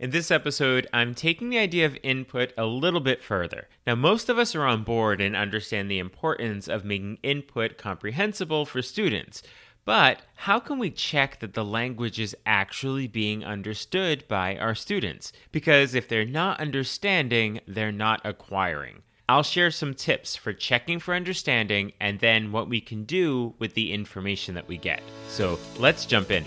In this episode, I'm taking the idea of input a little bit further. Now, most of us are on board and understand the importance of making input comprehensible for students. But how can we check that the language is actually being understood by our students? Because if they're not understanding, they're not acquiring. I'll share some tips for checking for understanding and then what we can do with the information that we get. So let's jump in.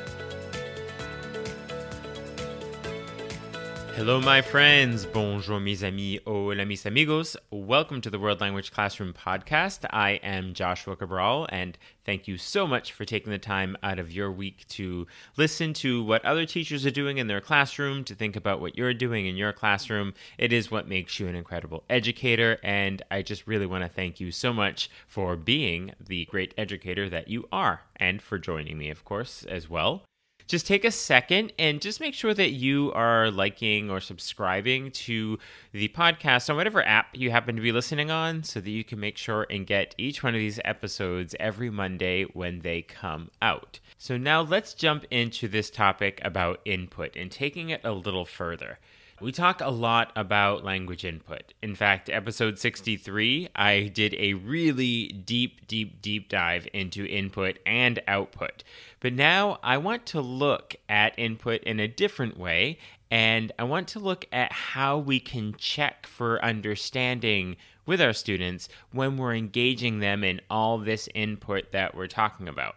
Hello, my friends. Bonjour, mes amis. Hola, mis amigos. Welcome to the World Language Classroom podcast. I am Joshua Cabral, and thank you so much for taking the time out of your week to listen to what other teachers are doing in their classroom, to think about what you're doing in your classroom. It is what makes you an incredible educator, and I just really want to thank you so much for being the great educator that you are, and for joining me, of course, as well just take a second and just make sure that you are liking or subscribing to the podcast on whatever app you happen to be listening on so that you can make sure and get each one of these episodes every Monday when they come out. So now let's jump into this topic about input and taking it a little further. We talk a lot about language input. In fact, episode 63, I did a really deep, deep, deep dive into input and output. But now I want to look at input in a different way, and I want to look at how we can check for understanding with our students when we're engaging them in all this input that we're talking about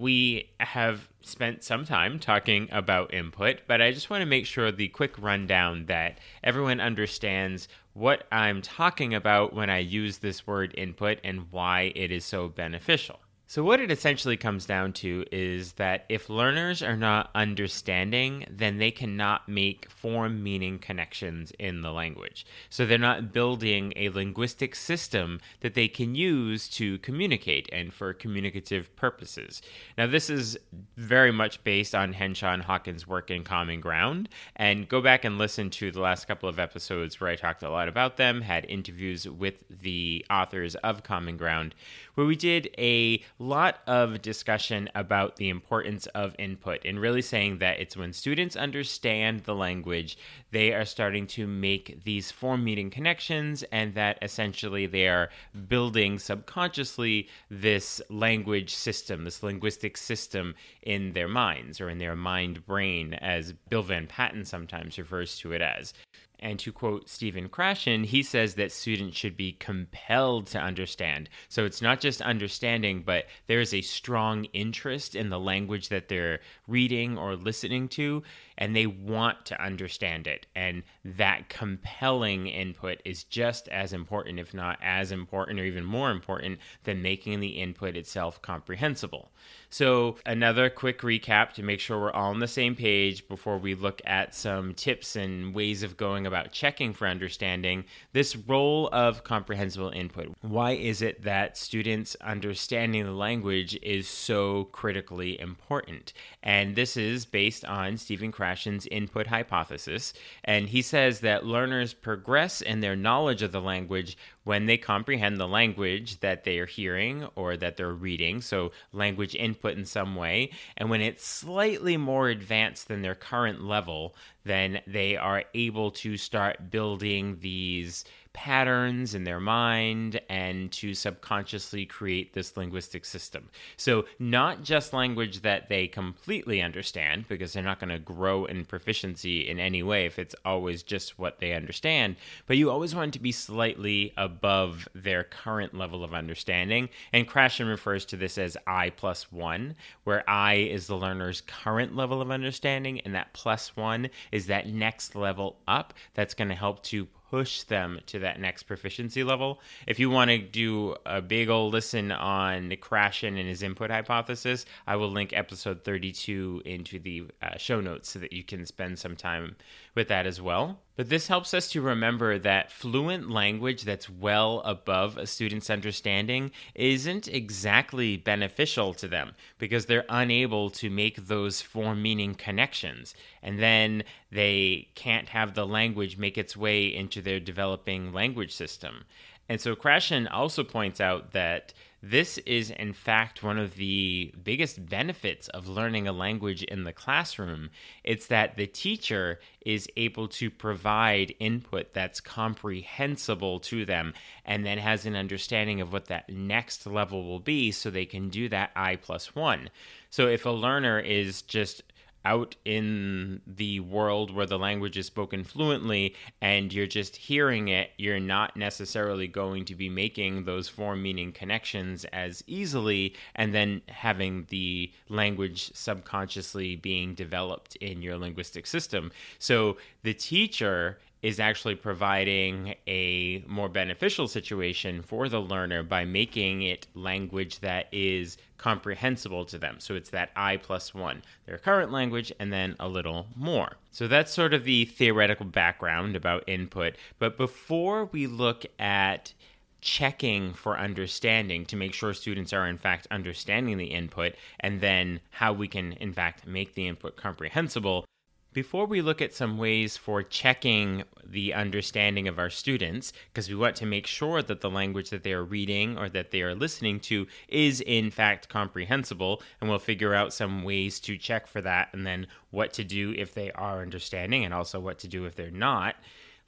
we have spent some time talking about input, but I just want to make sure the quick rundown that everyone understands what I'm talking about when I use this word input and why it is so beneficial. So, what it essentially comes down to is that if learners are not understanding, then they cannot make form meaning connections in the language. So, they're not building a linguistic system that they can use to communicate and for communicative purposes. Now, this is very much based on Henshaw and Hawkins' work in Common Ground. And go back and listen to the last couple of episodes where I talked a lot about them, had interviews with the authors of Common Ground, where we did a lot of discussion about the importance of input and really saying that it's when students understand the language, they are starting to make these form meaning connections, and that essentially they are building subconsciously this language system, this linguistic system in their minds or in their mind brain, as Bill VanPatten sometimes refers to it as. And to quote Stephen Krashen, he says that students should be compelled to understand. So it's not just understanding, but there is a strong interest in the language that they're reading or listening to, and they want to understand it. And that compelling input is just as important, if not as important, or even more important than making the input itself comprehensible. So, another quick recap to make sure we're all on the same page before we look at some tips and ways of going about checking for understanding this role of comprehensible input. Why is it that students understanding the language is so critically important? And this is based on Stephen Krashen's input hypothesis. And he says that learners progress in their knowledge of the language when they comprehend the language that they are hearing or that they're reading, so language input in some way, and when it's slightly more advanced than their current level, then they are able to start building these patterns in their mind and to subconsciously create this linguistic system. So, not just language that they completely understand, because they're not going to grow in proficiency in any way if it's always just what they understand, but you always want to be slightly above their current level of understanding. And Krashen refers to this as I plus one, where I is the learner's current level of understanding, and that plus one is that next level up that's going to help to push them to that next proficiency level. If you want to do a big old listen on Krashen and his input hypothesis, I will link episode 32 into the uh, show notes so that you can spend some time with that as well. But this helps us to remember that fluent language that's well above a student's understanding isn't exactly beneficial to them because they're unable to make those form meaning connections. And then they can't have the language make its way into their developing language system. And so Krashen also points out that this is, in fact, one of the biggest benefits of learning a language in the classroom. It's that the teacher is able to provide input that's comprehensible to them and then has an understanding of what that next level will be so they can do that I plus one. So if a learner is just out in the world where the language is spoken fluently and you're just hearing it, you're not necessarily going to be making those form meaning connections as easily and then having the language subconsciously being developed in your linguistic system. So the teacher is actually providing a more beneficial situation for the learner by making it language that is comprehensible to them. So it's that I plus one, their current language, and then a little more. So that's sort of the theoretical background about input. But before we look at checking for understanding to make sure students are in fact understanding the input and then how we can in fact make the input comprehensible before we look at some ways for checking the understanding of our students, because we want to make sure that the language that they are reading or that they are listening to is in fact comprehensible, and we'll figure out some ways to check for that and then what to do if they are understanding and also what to do if they're not.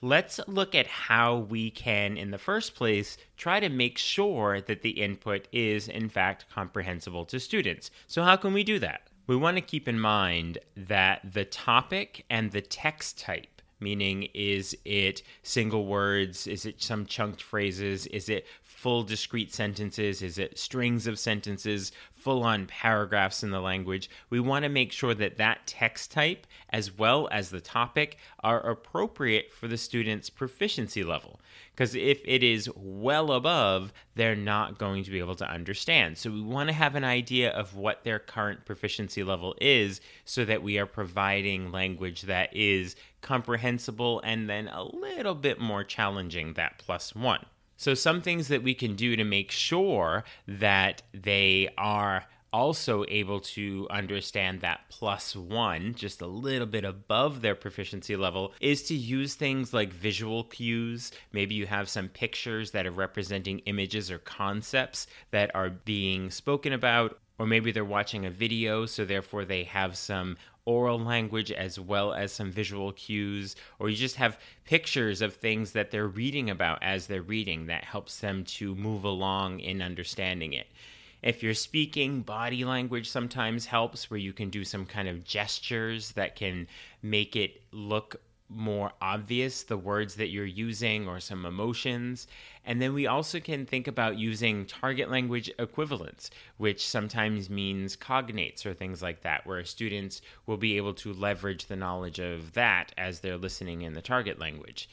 Let's look at how we can, in the first place, try to make sure that the input is in fact comprehensible to students. So, how can we do that? We want to keep in mind that the topic and the text type, meaning is it single words, is it some chunked phrases, is it full discrete sentences, is it strings of sentences, full on paragraphs in the language. We want to make sure that that text type, as well as the topic, are appropriate for the student's proficiency level. Because if it is well above, they're not going to be able to understand. So we want to have an idea of what their current proficiency level is so that we are providing language that is comprehensible and then a little bit more challenging, that plus one. So, some things that we can do to make sure that they are also able to understand that plus one, just a little bit above their proficiency level, is to use things like visual cues. Maybe you have some pictures that are representing images or concepts that are being spoken about, or maybe they're watching a video, so therefore they have some oral language as well as some visual cues, or you just have pictures of things that they're reading about as they're reading that helps them to move along in understanding it. If you're speaking, body language sometimes helps, where you can do some kind of gestures that can make it look more obvious the words that you're using or some emotions. And then we also can think about using target language equivalents, which sometimes means cognates or things like that, where students will be able to leverage the knowledge of that as they're listening in the target language.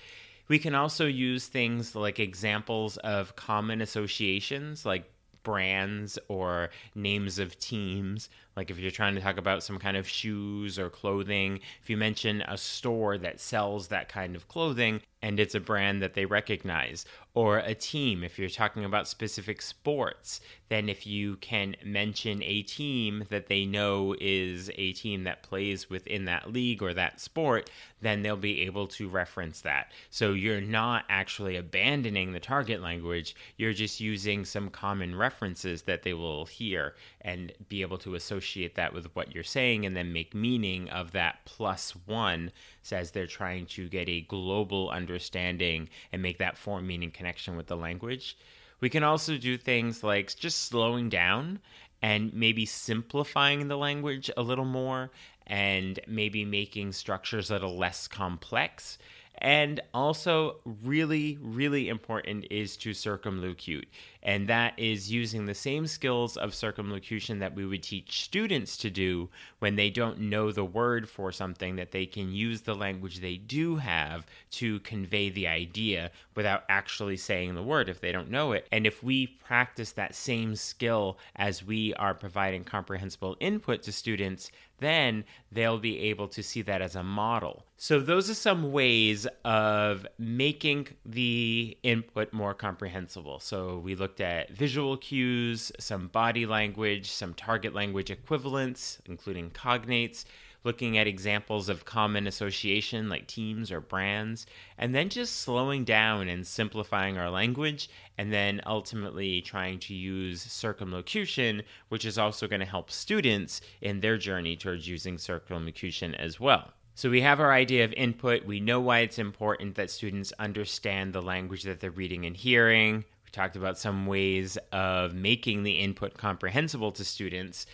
We can also use things like examples of common associations, like brands or names of teams like if you're trying to talk about some kind of shoes or clothing, if you mention a store that sells that kind of clothing and it's a brand that they recognize, or a team, if you're talking about specific sports, then if you can mention a team that they know is a team that plays within that league or that sport, then they'll be able to reference that. So you're not actually abandoning the target language, you're just using some common references that they will hear and be able to associate that with what you're saying and then make meaning of that plus one says they're trying to get a global understanding and make that form meaning connection with the language. We can also do things like just slowing down and maybe simplifying the language a little more and maybe making structures a little less complex And also, really, really important is to circumlocute. And that is using the same skills of circumlocution that we would teach students to do when they don't know the word for something, that they can use the language they do have to convey the idea without actually saying the word if they don't know it. And if we practice that same skill as we are providing comprehensible input to students, then they'll be able to see that as a model. So, those are some ways of making the input more comprehensible. So, we looked at visual cues, some body language, some target language equivalents, including cognates looking at examples of common association like teams or brands, and then just slowing down and simplifying our language, and then ultimately trying to use circumlocution, which is also going to help students in their journey towards using circumlocution as well. So we have our idea of input. We know why it's important that students understand the language that they're reading and hearing. We talked about some ways of making the input comprehensible to students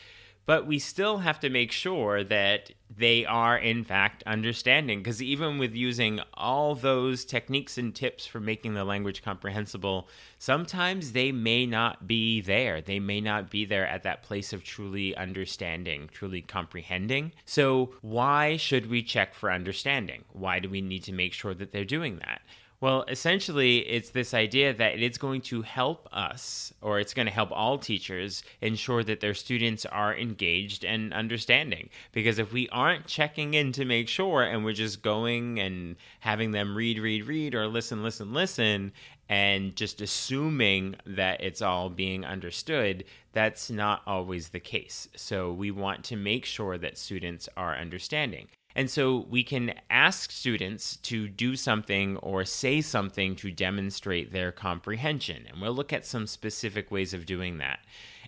but we still have to make sure that they are in fact understanding because even with using all those techniques and tips for making the language comprehensible sometimes they may not be there. They may not be there at that place of truly understanding truly comprehending. So why should we check for understanding? Why do we need to make sure that they're doing that well, essentially, it's this idea that it's going to help us, or it's going to help all teachers, ensure that their students are engaged and understanding. Because if we aren't checking in to make sure, and we're just going and having them read, read, read, or listen, listen, listen, and just assuming that it's all being understood, that's not always the case. So we want to make sure that students are understanding. And so we can ask students to do something or say something to demonstrate their comprehension. And we'll look at some specific ways of doing that.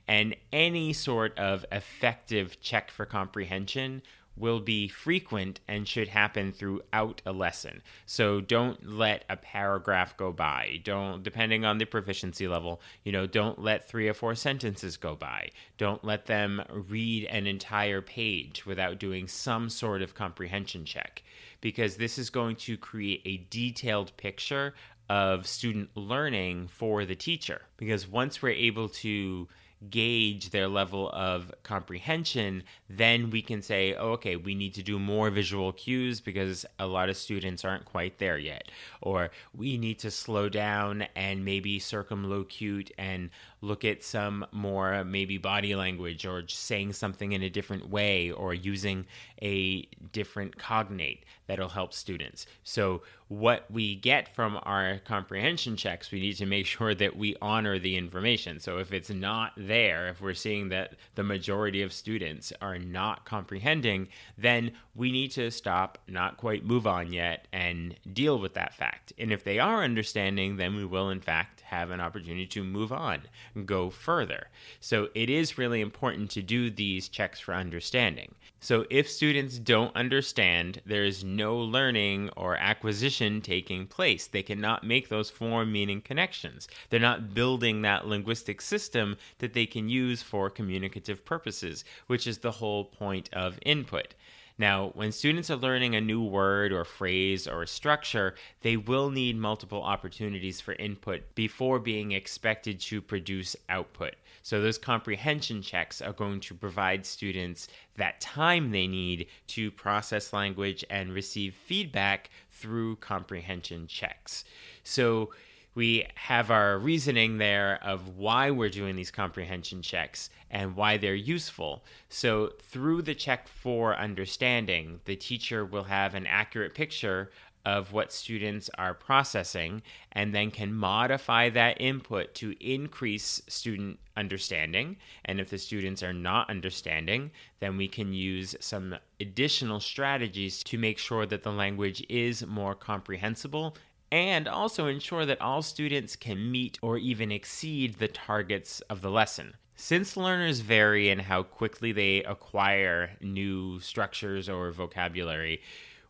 And any sort of effective check for comprehension will be frequent and should happen throughout a lesson. So don't let a paragraph go by. Don't, depending on the proficiency level, you know, don't let three or four sentences go by. Don't let them read an entire page without doing some sort of comprehension check, because this is going to create a detailed picture of student learning for the teacher. Because once we're able to gauge their level of comprehension, then we can say, oh, okay, we need to do more visual cues because a lot of students aren't quite there yet. Or we need to slow down and maybe circumlocute and look at some more maybe body language or saying something in a different way or using a different cognate that'll help students. So, what we get from our comprehension checks, we need to make sure that we honor the information. So, if it's not there, if we're seeing that the majority of students are not comprehending, then we need to stop, not quite move on yet, and deal with that fact. And if they are understanding, then we will, in fact, have an opportunity to move on, go further. So it is really important to do these checks for understanding. So if students don't understand, there is no learning or acquisition taking place. They cannot make those form meaning connections. They're not building that linguistic system that they can use for communicative purposes, which is the whole point of input. Now, when students are learning a new word or phrase or a structure, they will need multiple opportunities for input before being expected to produce output. So, those comprehension checks are going to provide students that time they need to process language and receive feedback through comprehension checks. So, we have our reasoning there of why we're doing these comprehension checks and why they're useful. So, through the check for understanding, the teacher will have an accurate picture of what students are processing and then can modify that input to increase student understanding. And if the students are not understanding, then we can use some additional strategies to make sure that the language is more comprehensible and also ensure that all students can meet or even exceed the targets of the lesson. Since learners vary in how quickly they acquire new structures or vocabulary,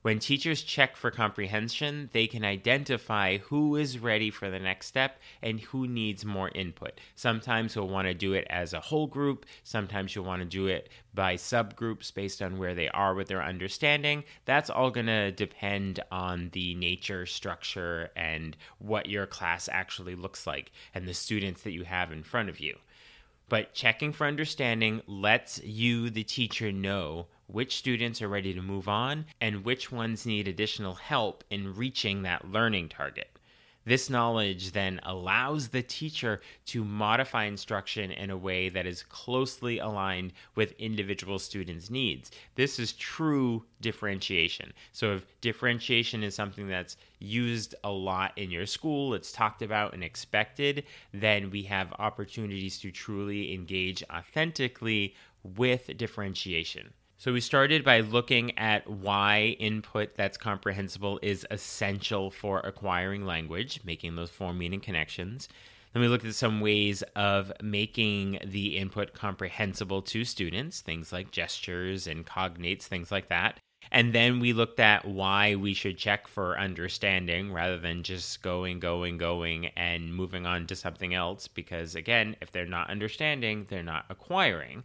When teachers check for comprehension, they can identify who is ready for the next step and who needs more input. Sometimes you'll want to do it as a whole group, sometimes you'll want to do it by subgroups based on where they are with their understanding. That's all going to depend on the nature, structure, and what your class actually looks like and the students that you have in front of you. But checking for understanding lets you, the teacher, know which students are ready to move on and which ones need additional help in reaching that learning target. This knowledge then allows the teacher to modify instruction in a way that is closely aligned with individual students' needs. This is true differentiation. So, if differentiation is something that's used a lot in your school, it's talked about and expected, then we have opportunities to truly engage authentically with differentiation. So we started by looking at why input that's comprehensible is essential for acquiring language, making those form meaning connections. Then we looked at some ways of making the input comprehensible to students, things like gestures and cognates, things like that. And then we looked at why we should check for understanding rather than just going, going, going and moving on to something else. Because again, if they're not understanding, they're not acquiring.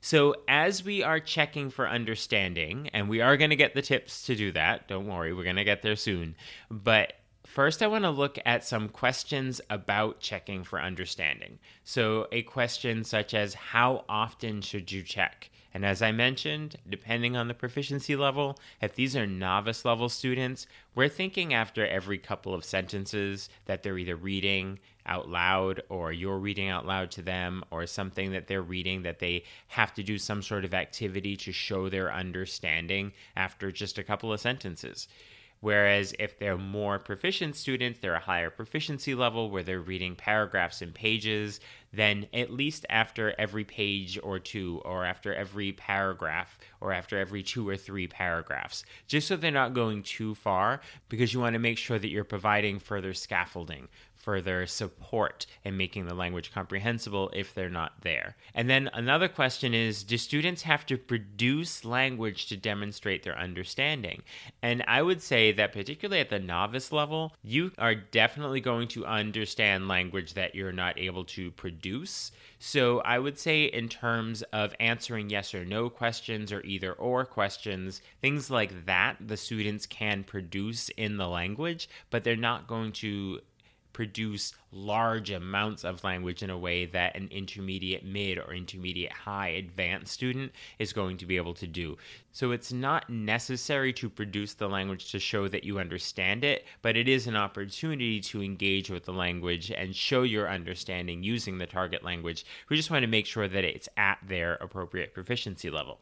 So, as we are checking for understanding, and we are going to get the tips to do that, don't worry, we're going to get there soon. But first, I want to look at some questions about checking for understanding. So, a question such as How often should you check? And as I mentioned, depending on the proficiency level, if these are novice level students, we're thinking after every couple of sentences that they're either reading out loud or you're reading out loud to them or something that they're reading that they have to do some sort of activity to show their understanding after just a couple of sentences. Whereas if they're more proficient students, they're a higher proficiency level where they're reading paragraphs and pages, then at least after every page or two, or after every paragraph, or after every two or three paragraphs, just so they're not going too far, because you want to make sure that you're providing further scaffolding further support in making the language comprehensible if they're not there. And then another question is do students have to produce language to demonstrate their understanding? And I would say that, particularly at the novice level, you are definitely going to understand language that you're not able to produce. So I would say, in terms of answering yes or no questions or either or questions, things like that, the students can produce in the language, but they're not going to produce large amounts of language in a way that an intermediate mid or intermediate high advanced student is going to be able to do. So it's not necessary to produce the language to show that you understand it, but it is an opportunity to engage with the language and show your understanding using the target language. We just want to make sure that it's at their appropriate proficiency level.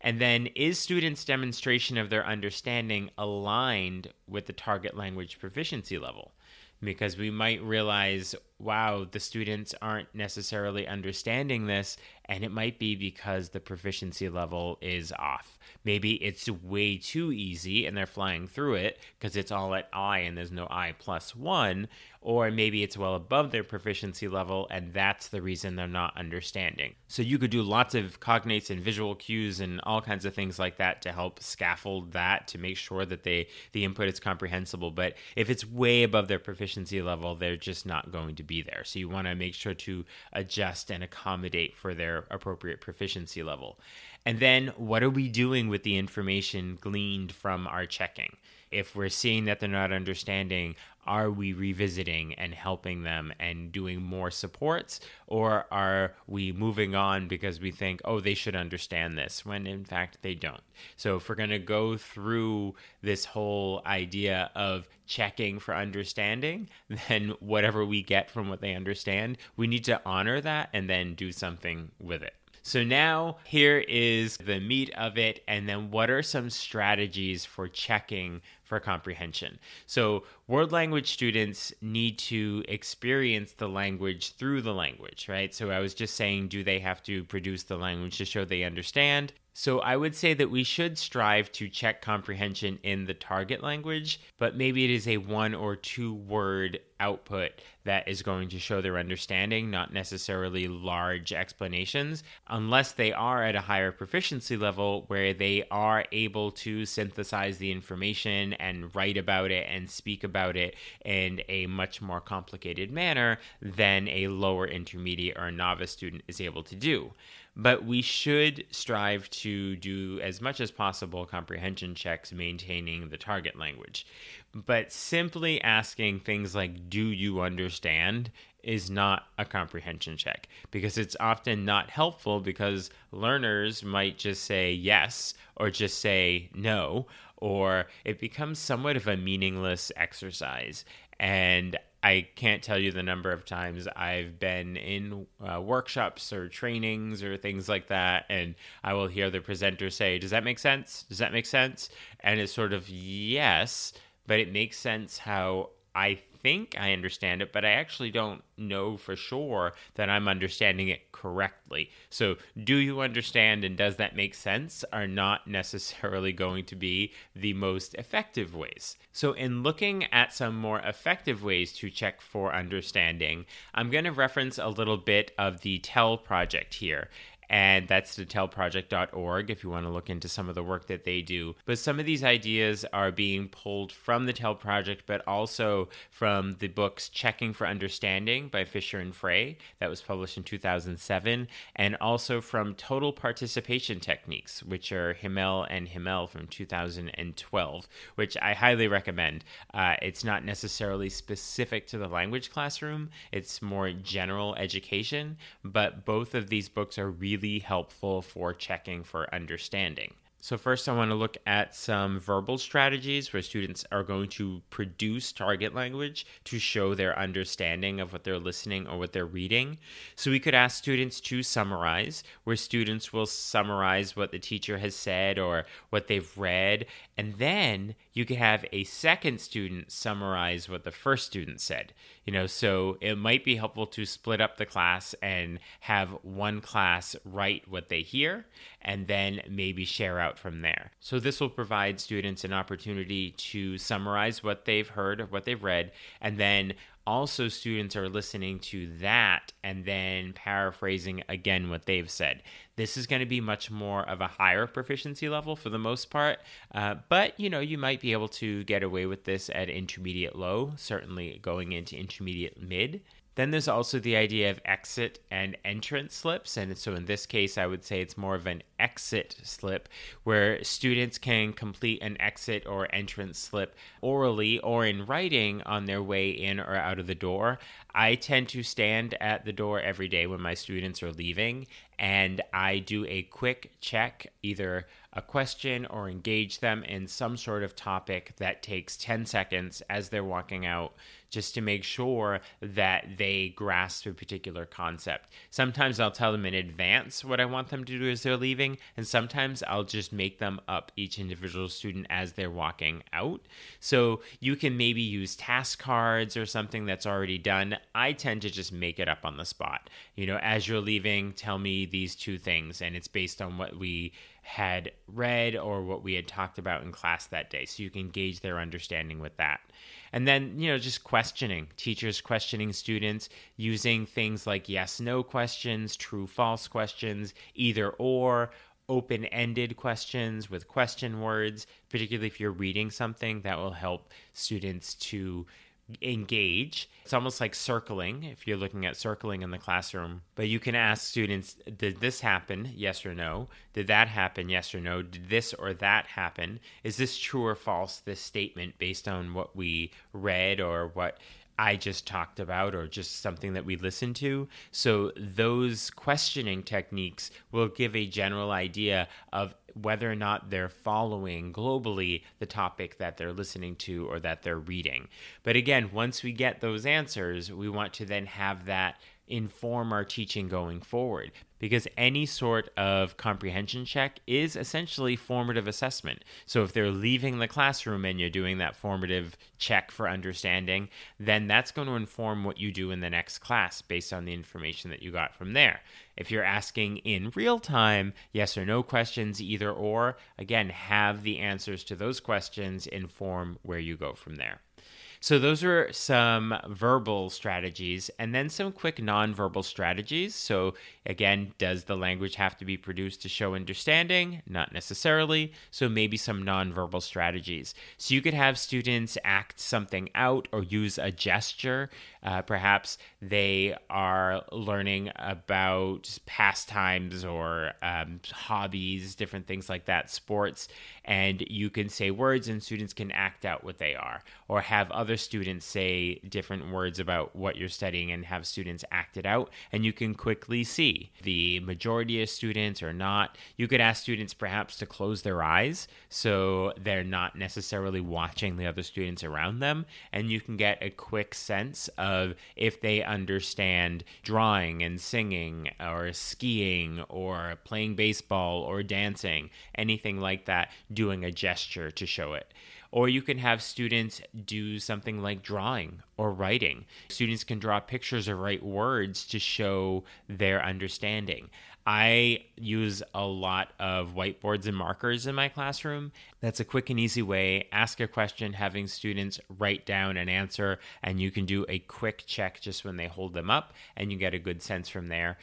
And then, is students' demonstration of their understanding aligned with the target language proficiency level? Because we might realize, wow, the students aren't necessarily understanding this, and it might be because the proficiency level is off. Maybe it's way too easy and they're flying through it because it's all at I and there's no I plus one, or maybe it's well above their proficiency level and that's the reason they're not understanding. So you could do lots of cognates and visual cues and all kinds of things like that to help scaffold that to make sure that they the input is comprehensible. But if it's way above their proficiency level, they're just not going to be there. So you want to make sure to adjust and accommodate for their appropriate proficiency level. And then what are we doing with the information gleaned from our checking? If we're seeing that they're not understanding, are we revisiting and helping them and doing more supports? Or are we moving on because we think, oh, they should understand this, when in fact they don't? So if we're going to go through this whole idea of checking for understanding, then whatever we get from what they understand, we need to honor that and then do something with it. So now here is the meat of it, and then what are some strategies for checking for comprehension? So world language students need to experience the language through the language, right? So I was just saying, do they have to produce the language to show they understand? So I would say that we should strive to check comprehension in the target language, but maybe it is a one or two word output that is going to show their understanding, not necessarily large explanations, unless they are at a higher proficiency level where they are able to synthesize the information and write about it and speak about it in a much more complicated manner than a lower intermediate or novice student is able to do but we should strive to do as much as possible comprehension checks maintaining the target language. But simply asking things like, Do you understand? is not a comprehension check because it's often not helpful because learners might just say yes or just say no, or it becomes somewhat of a meaningless exercise. And I can't tell you the number of times I've been in uh, workshops or trainings or things like that, and I will hear the presenter say, Does that make sense? Does that make sense? And it's sort of yes, but it makes sense how I think I understand it, but I actually don't know for sure that I'm understanding it correctly. So, do you understand and does that make sense are not necessarily going to be the most effective ways. So, in looking at some more effective ways to check for understanding, I'm going to reference a little bit of the TELL project here and that's the tellproject.org if you want to look into some of the work that they do. But some of these ideas are being pulled from the TELL project, but also from the books Checking for Understanding by Fisher and Frey, that was published in 2007, and also from Total Participation Techniques, which are Himmele and Himmele from 2012, which I highly recommend. Uh, it's not necessarily specific to the language classroom, it's more general education, but both of these books are really really helpful for checking for understanding. So, first, I want to look at some verbal strategies where students are going to produce target language to show their understanding of what they're listening or what they're reading. So, we could ask students to summarize, where students will summarize what the teacher has said or what they've read. And then you could have a second student summarize what the first student said. You know, so it might be helpful to split up the class and have one class write what they hear and then maybe share out from there. So, this will provide students an opportunity to summarize what they've heard, or what they've read, and then also students are listening to that and then paraphrasing again what they've said. This is going to be much more of a higher proficiency level for the most part, uh, but you know you might be able to get away with this at intermediate low, certainly going into intermediate mid. Then there's also the idea of exit and entrance slips. And so in this case, I would say it's more of an exit slip where students can complete an exit or entrance slip orally or in writing on their way in or out of the door. I tend to stand at the door every day when my students are leaving and I do a quick check, either a question or engage them in some sort of topic that takes 10 seconds as they're walking out just to make sure that they grasp a particular concept. Sometimes I'll tell them in advance what I want them to do as they're leaving, and sometimes I'll just make them up each individual student as they're walking out. So you can maybe use task cards or something that's already done. I tend to just make it up on the spot. You know, as you're leaving, tell me these two things, and it's based on what we had read or what we had talked about in class that day. So you can gauge their understanding with that. And then, you know, just questioning, teachers questioning students using things like yes no questions, true false questions, either or, open ended questions with question words, particularly if you're reading something that will help students to engage. It's almost like circling if you're looking at circling in the classroom. But you can ask students, did this happen? Yes or no. Did that happen? Yes or no. Did this or that happen? Is this true or false, this statement, based on what we read or what I just talked about or just something that we listened to. So, those questioning techniques will give a general idea of whether or not they're following globally the topic that they're listening to or that they're reading. But again, once we get those answers, we want to then have that inform our teaching going forward because any sort of comprehension check is essentially formative assessment. So if they're leaving the classroom and you're doing that formative check for understanding, then that's going to inform what you do in the next class based on the information that you got from there. If you're asking in real time, yes or no questions, either or, again, have the answers to those questions inform where you go from there. So those are some verbal strategies and then some quick nonverbal strategies. So again, does the language have to be produced to show understanding? Not necessarily. So maybe some nonverbal strategies. So you could have students act something out or use a gesture. Uh, perhaps they are learning about pastimes or um, hobbies, different things like that, sports, and you can say words and students can act out what they are or have other students say different words about what you're studying and have students act it out and you can quickly see the majority of students or not you could ask students perhaps to close their eyes so they're not necessarily watching the other students around them and you can get a quick sense of if they understand drawing and singing or skiing or playing baseball or dancing anything like that doing a gesture to show it. Or you can have students do something like drawing or writing. Students can draw pictures or write words to show their understanding. I use a lot of whiteboards and markers in my classroom. That's a quick and easy way. Ask a question, having students write down an answer, and you can do a quick check just when they hold them up, and you get a good sense from there.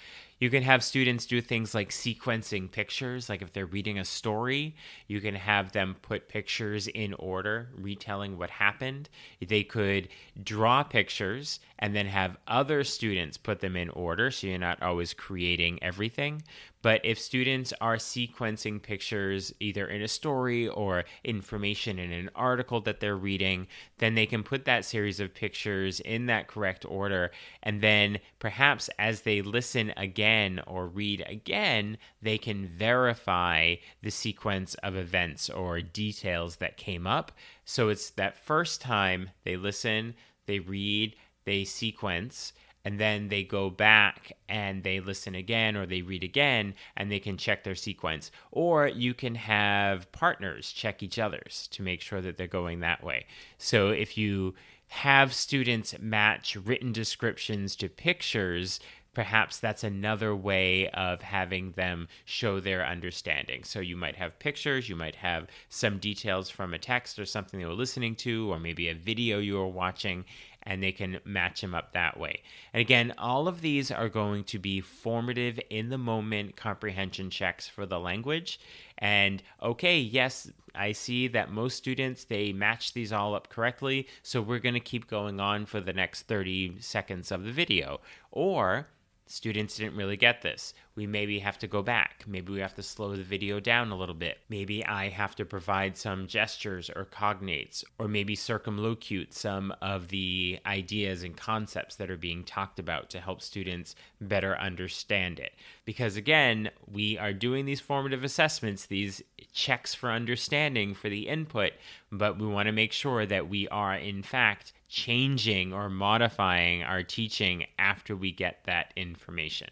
You can have students do things like sequencing pictures, like if they're reading a story, you can have them put pictures in order, retelling what happened. They could draw pictures and then have other students put them in order, so you're not always creating everything. But if students are sequencing pictures either in a story or information in an article that they're reading, then they can put that series of pictures in that correct order. And then perhaps as they listen again or read again, they can verify the sequence of events or details that came up. So it's that first time they listen, they read, they sequence and then they go back and they listen again or they read again and they can check their sequence. Or you can have partners check each other's to make sure that they're going that way. So if you have students match written descriptions to pictures, perhaps that's another way of having them show their understanding. So you might have pictures, you might have some details from a text or something they were listening to, or maybe a video you were watching, and they can match them up that way. And again, all of these are going to be formative in the moment comprehension checks for the language. And okay, yes, I see that most students they match these all up correctly, so we're going to keep going on for the next 30 seconds of the video. Or students didn't really get this. We maybe have to go back. Maybe we have to slow the video down a little bit. Maybe I have to provide some gestures or cognates, or maybe circumlocute some of the ideas and concepts that are being talked about to help students better understand it. Because again, we are doing these formative assessments, these checks for understanding for the input, but we want to make sure that we are, in fact, changing or modifying our teaching after we get that information.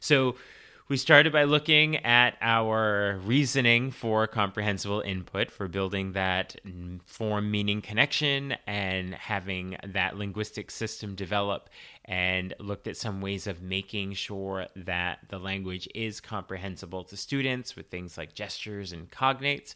So, we started by looking at our reasoning for comprehensible input for building that form meaning connection and having that linguistic system develop and looked at some ways of making sure that the language is comprehensible to students with things like gestures and cognates.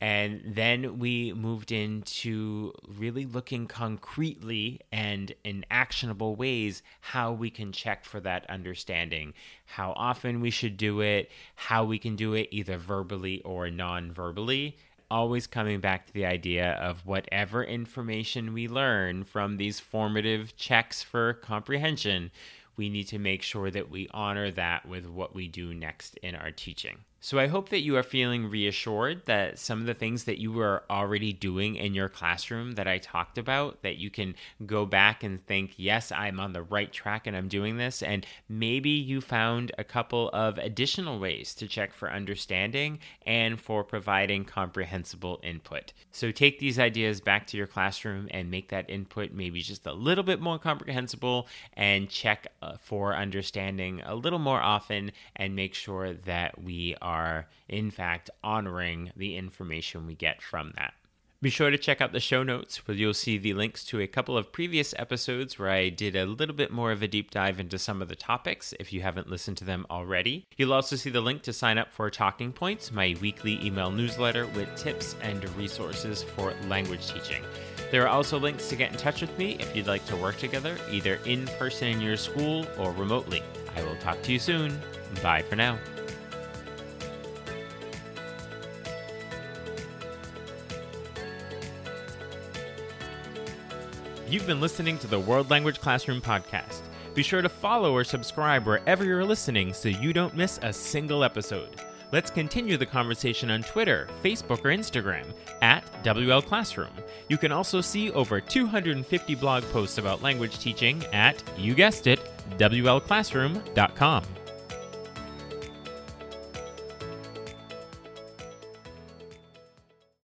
And then we moved into really looking concretely and in actionable ways how we can check for that understanding, how often we should do it, how we can do it either verbally or non verbally. Always coming back to the idea of whatever information we learn from these formative checks for comprehension, we need to make sure that we honor that with what we do next in our teaching. So I hope that you are feeling reassured that some of the things that you were already doing in your classroom that I talked about, that you can go back and think, yes, I'm on the right track and I'm doing this. And maybe you found a couple of additional ways to check for understanding and for providing comprehensible input. So take these ideas back to your classroom and make that input maybe just a little bit more comprehensible and check uh, for understanding a little more often and make sure that we are are, in fact, honoring the information we get from that. Be sure to check out the show notes where you'll see the links to a couple of previous episodes where I did a little bit more of a deep dive into some of the topics if you haven't listened to them already. You'll also see the link to sign up for Talking Points, my weekly email newsletter with tips and resources for language teaching. There are also links to get in touch with me if you'd like to work together, either in person in your school or remotely. I will talk to you soon. Bye for now. You've been listening to the World Language Classroom podcast. Be sure to follow or subscribe wherever you're listening so you don't miss a single episode. Let's continue the conversation on Twitter, Facebook, or Instagram at WL Classroom. You can also see over 250 blog posts about language teaching at, you guessed it, WLClassroom.com.